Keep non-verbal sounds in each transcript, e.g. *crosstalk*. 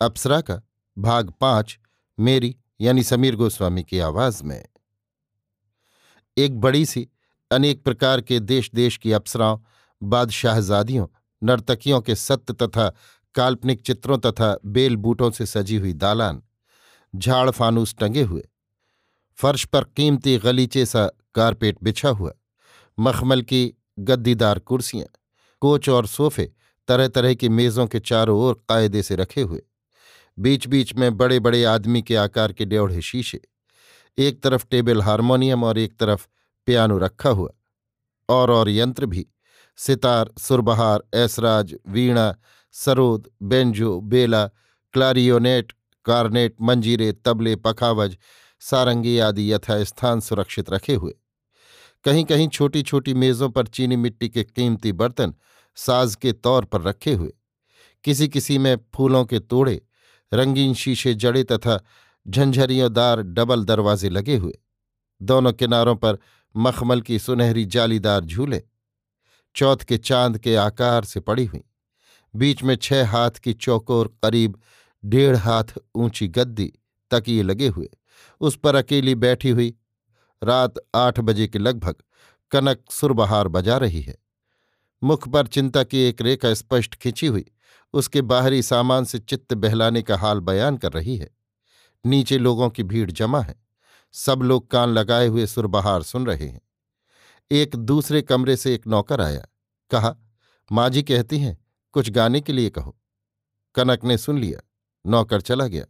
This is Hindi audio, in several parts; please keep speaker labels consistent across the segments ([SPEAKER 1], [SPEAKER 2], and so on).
[SPEAKER 1] अप्सरा का भाग पाँच, मेरी यानी समीर गोस्वामी की आवाज़ में। एक बड़ी सी, अनेक प्रकार के देश देश की अप्सराओं, बादशाहजादियों, नर्तकियों के सत्य तथा काल्पनिक चित्रों तथा बेल बूटों से सजी हुई दालान, झाड़ फानूस टंगे हुए। फर्श पर कीमती गलीचे सा कारपेट बिछा हुआ, मखमल की गद्दीदार कुर्सियाँ, कोच और सोफे तरह तरह की मेज़ों के चारों ओर कायदे से रखे हुए। बीच बीच में बड़े बड़े आदमी के आकार के ड्योढ़े शीशे। एक तरफ़ टेबल हारमोनियम और एक तरफ़ पियानो रखा हुआ। और और यंत्र भी। सितार, सुरबहार, ऐसराज, वीणा, सरोद, बेंजो, बेला, क्लारियोनेट, कार्नेट, मंजीरे, तबले, पखावज, सारंगी आदि यथास्थान सुरक्षित रखे हुए। कहीं कहीं छोटी छोटी मेज़ों पर चीनी मिट्टी के कीमती बर्तन साज के तौर पर रखे हुए। किसी किसी में फूलों के तोड़े रंगीन शीशे जड़े तथा झंझरियोंदार डबल दरवाजे लगे हुए। दोनों किनारों पर मखमल की सुनहरी जालीदार झूले। चौथ के चाँद के आकार से पड़ी हुई। बीच में छह हाथ की चौकोर करीब डेढ़ हाथ ऊँची गद्दी तकिए लगे हुए। उस पर अकेली बैठी हुई। रात आठ बजे के लगभग कनक सुरबहार बजा रही है। मुख पर चिंता की एक रेखा स्पष्ट खिंची हुई। उसके बाहरी सामान से चित्त बहलाने का हाल बयान कर रही है। नीचे लोगों की भीड़ जमा है। सब लोग कान लगाए हुए सुरबहार सुन रहे हैं। एक दूसरे कमरे से एक नौकर आया। कहा, माँ जी कहती हैं, कुछ गाने के लिए कहो। कनक ने सुन लिया। नौकर चला गया।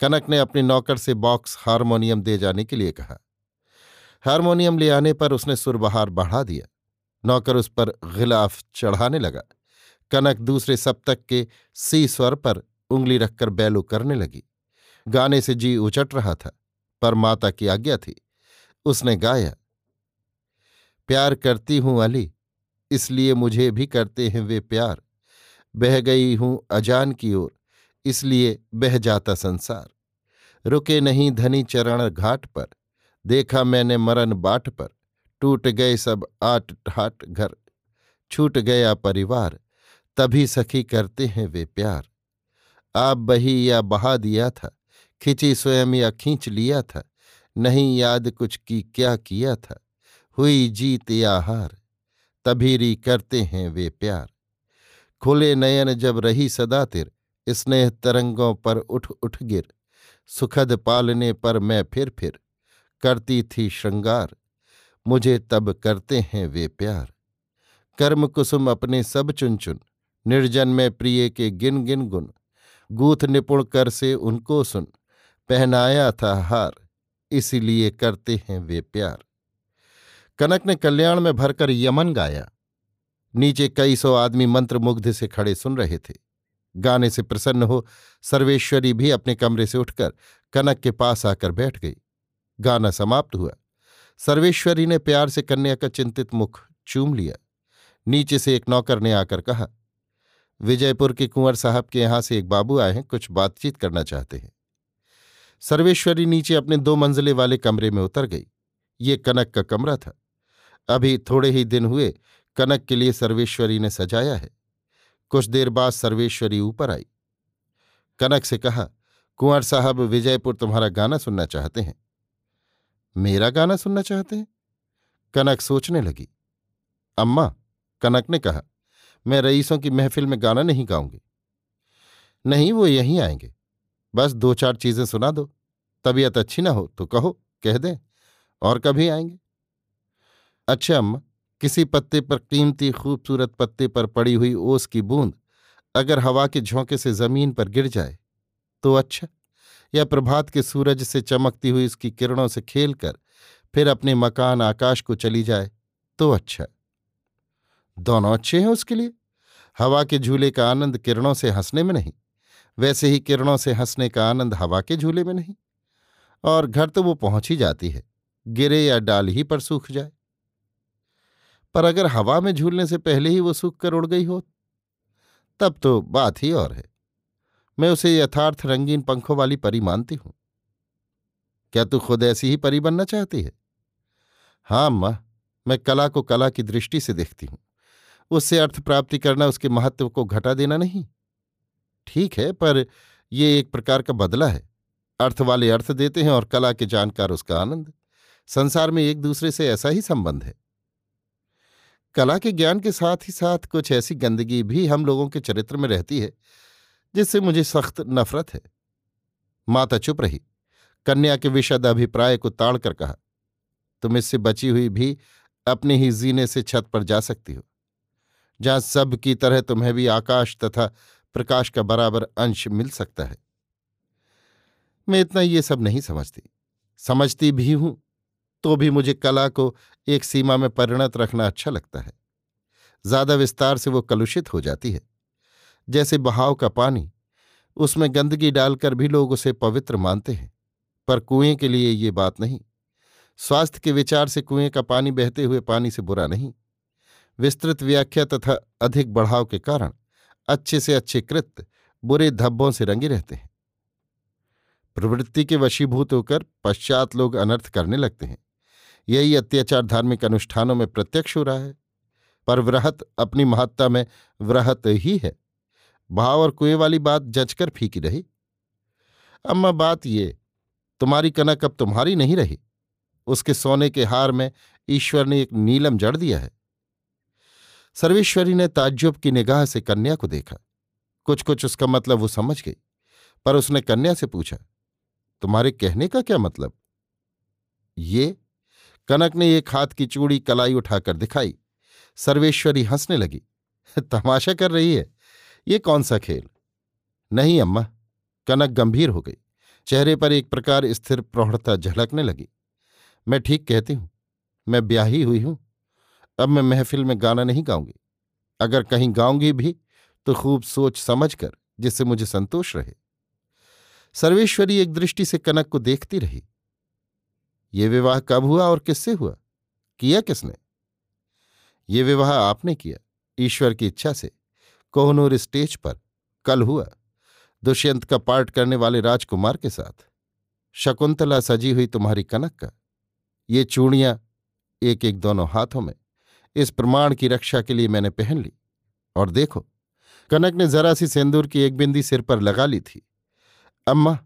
[SPEAKER 1] कनक ने अपने नौकर से बॉक्स हारमोनियम दे जाने के लिए कहा। हारमोनियम ले आने पर उसने सुरबहार बढ़ा दिया। नौकर उस पर गिलाफ चढ़ाने लगा। कनक दूसरे सप्तक के सी स्वर पर उंगली रखकर बैलो करने लगी। गाने से जी उचट रहा था, पर माता की आज्ञा थी। उसने गाया, प्यार करती हूँ अली, इसलिए मुझे भी करते हैं वे प्यार। बह गई हूँ अजान की ओर, इसलिए बह जाता संसार। रुके नहीं धनी चरण घाट पर, देखा मैंने मरण बाट पर। टूट गए सब आट ठाट घर, छूट गया परिवार, तभी सखी करते हैं वे प्यार। आप बही या बहा दिया था, खिंची स्वयं या खींच लिया था, नहीं याद कुछ की क्या किया था, हुई जीत या हार, तभी री करते हैं वे प्यार। खुले नयन जब रही सदा तिर, स्नेह तरंगों पर उठ उठ गिर, सुखद पालने पर मैं फिर फिर, करती थी श्रृंगार। मुझे तब करते हैं वे प्यार। कर्म कुसुम अपने सब चुन चुन निर्जन में प्रिय के गिन गिन। गुन गूथ निपुण कर से उनको सुन, पहनाया था हार, इसीलिए करते हैं वे प्यार। कनक ने कल्याण में भरकर यमन गाया। नीचे कई सौ आदमी मंत्र मुग्ध से खड़े सुन रहे थे। गाने से प्रसन्न हो सर्वेश्वरी भी अपने कमरे से उठकर कनक के पास आकर बैठ गई। गाना समाप्त हुआ। सर्वेश्वरी ने प्यार से कन्या का चिंतित मुख चूम लिया। नीचे से एक नौकर ने आकर कहा, विजयपुर के कुंवर साहब के यहाँ से एक बाबू आए हैं, कुछ बातचीत करना चाहते हैं। सर्वेश्वरी नीचे अपने दो मंजिले वाले कमरे में उतर गई। ये कनक का कमरा था। अभी थोड़े ही दिन हुए, कनक के लिए सर्वेश्वरी ने सजाया है। कुछ देर बाद सर्वेश्वरी ऊपर आई। कनक से कहा, कुंवर साहब, विजयपुर तुम्हारा गाना सुनना चाहते हैं। मेरा गाना सुनना चाहते हैं? कनक सोचने लगी। अम्मा, कनक ने कहा, मैं रईसों की महफिल में गाना नहीं गाऊँगी। नहीं, वो यहीं आएँगे। बस दो चार चीज़ें सुना दो। तबीयत अच्छी ना हो तो कहो, कह दें, और कभी आएँगे? अच्छा अम्मा, किसी पत्ते पर कीमती, खूबसूरत पत्ते पर पड़ी हुई ओस की बूंद अगर हवा के झोंके से ज़मीन पर गिर जाए तो अच्छा। या प्रभात के सूरज से चमकती हुई उसकी किरणों से खेलकर फिर अपने मकान आकाश को चली जाए तो अच्छा। दोनों अच्छे हैं उसके लिए। हवा के झूले का आनंद किरणों से हंसने में नहीं, वैसे ही किरणों से हंसने का आनंद हवा के झूले में नहीं। और घर तो वो पहुँच ही जाती है, गिरे या डाल ही पर सूख जाए। पर अगर हवा में झूलने से पहले ही वो सूख कर उड़ गई हो तब तो बात ही और है। मैं उसे यथार्थ रंगीन पंखों वाली परी मानती हूँ। क्या तू खुद ऐसी ही परी बनना चाहती है? हाँ माँ, मैं कला को कला की दृष्टि से देखती हूँ। उससे अर्थ प्राप्ति करना उसके महत्व को घटा देना नहीं। ठीक है, पर ये एक प्रकार का बदला है। अर्थ वाले अर्थ देते हैं और कला के जानकार उसका आनंद। संसार में एक दूसरे से ऐसा ही संबंध है। कला के ज्ञान के साथ ही साथ कुछ ऐसी गंदगी भी हम लोगों के चरित्र में रहती है। जिससे मुझे सख्त नफरत है। माता चुप रही। कन्या के विशद अभिप्राय को ताड़कर कहा, तुम इससे बची हुई भी अपने ही जीने से छत पर जा सकती हो। जहाँ सब की तरह तुम्हें भी आकाश तथा प्रकाश का बराबर अंश मिल सकता है। मैं इतना ये सब नहीं समझती। समझती भी हूँ तो भी मुझे कला को एक सीमा में परिणत रखना अच्छा लगता है। ज़्यादा विस्तार से वो कलुषित हो जाती है। जैसे बहाव का पानी, उसमें गंदगी डालकर भी लोग उसे पवित्र मानते हैं। पर कुएँ के लिए ये बात नहीं। स्वास्थ्य के विचार से कुएँ का पानी बहते हुए पानी से बुरा नहीं। विस्तृत व्याख्या तथा अधिक बढ़ाव के कारण अच्छे से अच्छे कृत्य बुरे धब्बों से रंगे रहते हैं। प्रवृत्ति के वशीभूत होकर पश्चात लोग अनर्थ करने लगते हैं। यही अत्याचार धार्मिक अनुष्ठानों में प्रत्यक्ष हो रहा है। पर व्रहत अपनी महत्ता में व्रहत ही है। भाव और कुएँ वाली बात जचकर फीकी रही। अम्मा, बात ये, तुम्हारी कनक अब तुम्हारी नहीं रही। उसके सोने के हार में ईश्वर ने एक नीलम जड़ दिया है। सर्वेश्वरी ने ताज्जुब की निगाह से कन्या को देखा। कुछ कुछ उसका मतलब वो समझ गई, पर उसने कन्या से पूछा, तुम्हारे कहने का क्या मतलब? ये, कनक ने एक हाथ की चूड़ी कलाई उठाकर दिखाई। सर्वेश्वरी हंसने लगी, तमाशा कर रही है। ये कौन सा खेल? नहीं, अम्मा, कनक गंभीर हो गई। चेहरे पर एक प्रकार स्थिर प्रौढ़ता झलकने लगी। मैं ठीक कहती हूँ, मैं ब्याही हुई हूँ, अब मैं महफिल में गाना नहीं गाऊँगी। अगर कहीं गाऊँगी भी तो खूब सोच समझ कर जिससे मुझे संतोष रहे। सर्वेश्वरी एक दृष्टि से कनक को देखती रही। ये विवाह कब हुआ और किससे हुआ? किया किसने? ये विवाह आपने किया, ईश्वर की इच्छा से। कोहनूर स्टेज पर कल हुआ, दुष्यंत का पार्ट करने वाले राजकुमार के साथ। शकुंतला सजी हुई तुम्हारी कनक का। ये चूड़ियाँ एक एक दोनों हाथों में इस प्रमाण की रक्षा के लिए मैंने पहन ली। और देखो, कनक ने जरा सी सिंदूर की एक बिंदी सिर पर लगा ली थी। अम्मा,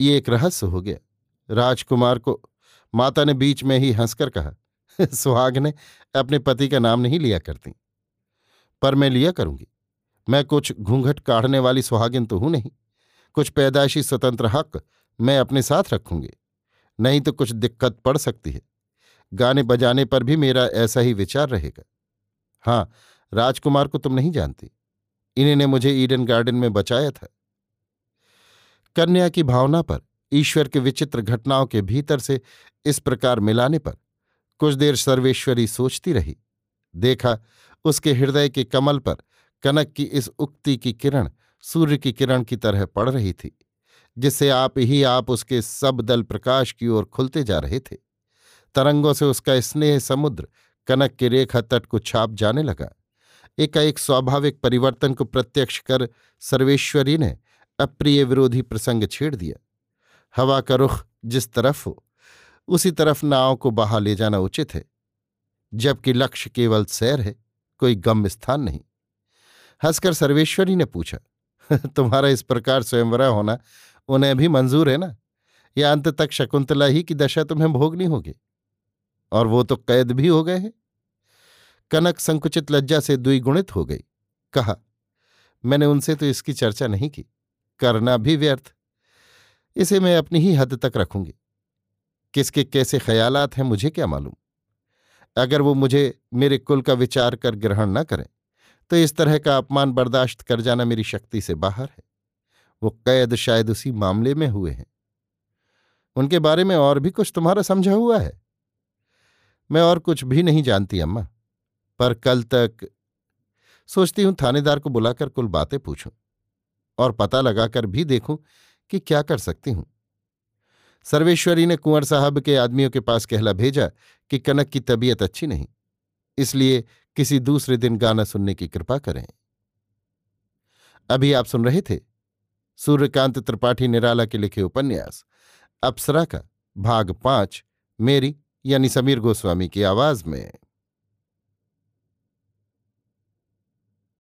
[SPEAKER 1] ये एक रहस्य हो गया। राजकुमार को माता ने बीच में ही हंसकर कहा, *laughs* सुहाग ने अपने पति का नाम नहीं लिया करती। पर मैं लिया करूँगी। मैं कुछ घूंघट काढ़ने वाली सुहागिन तो हूँ नहीं। कुछ पैदाइशी स्वतंत्र हक मैं अपने साथ रखूँगी। नहीं तो कुछ दिक्कत पड़ सकती है। गाने बजाने पर भी मेरा ऐसा ही विचार रहेगा। हाँ राजकुमार को तुम नहीं जानती। इन्हीं ने मुझे ईडन गार्डन में बचाया था। कन्या की भावना पर, ईश्वर के विचित्र घटनाओं के भीतर से इस प्रकार मिलाने पर, कुछ देर सर्वेश्वरी सोचती रही। देखा उसके हृदय के कमल पर कनक की इस उक्ति की किरण सूर्य की किरण की तरह पड़ रही थी, जिससे आप ही आप उसके सब दल प्रकाश की ओर खुलते जा रहे थे। तरंगों से उसका स्नेह समुद्र कनक के रेखा तट को छाप जाने लगा। एकाएक स्वाभाविक परिवर्तन को प्रत्यक्ष कर सर्वेश्वरी ने अप्रिय विरोधी प्रसंग छेड़ दिया। हवा का रुख जिस तरफ़ हो, उसी तरफ़ नाव को बहा ले जाना उचित है, जबकि लक्ष्य केवल सैर है। कोई गम्य स्थान नहीं। हंसकर सर्वेश्वरी ने पूछा, *laughs* तुम्हारा इस प्रकार स्वयंवरा होना उन्हें भी मंजूर है ना? या अंत तक शकुंतला ही की दशा तुम्हें भोगनी होगी। और वो तो कैद भी हो गए हैं। कनक संकुचित लज्जा से द्विगुणित हो गई। कहा, मैंने उनसे तो इसकी चर्चा नहीं की। करना भी व्यर्थ। इसे मैं अपनी ही हद तक रखूँगी। किसके कैसे ख्यालात हैं मुझे क्या मालूम? अगर वो मुझे मेरे कुल का विचार कर ग्रहण न करें तो इस तरह का अपमान बर्दाश्त कर जाना मेरी शक्ति से बाहर है। वो कैद शायद उसी मामले में हुए हैं। उनके बारे में और भी कुछ तुम्हारा समझा हुआ है? मैं और कुछ भी नहीं जानती, अम्मा। पर कल तक सोचती हूँ थानेदार को बुलाकर कुल बातें पूछूँ और पता लगाकर भी देखूँ कि क्या कर सकती हूँ। सर्वेश्वरी ने कुंवर साहब के आदमियों के पास कहला भेजा कि कनक की तबीयत अच्छी नहीं, इसलिए किसी दूसरे दिन गाना सुनने की कृपा करें। अभी आप सुन रहे थे सूर्यकांत त्रिपाठी निराला के लिखे उपन्यास, अप्सरा का भाग पाँच, मेरी यानी समीर गोस्वामी की आवाज़ में।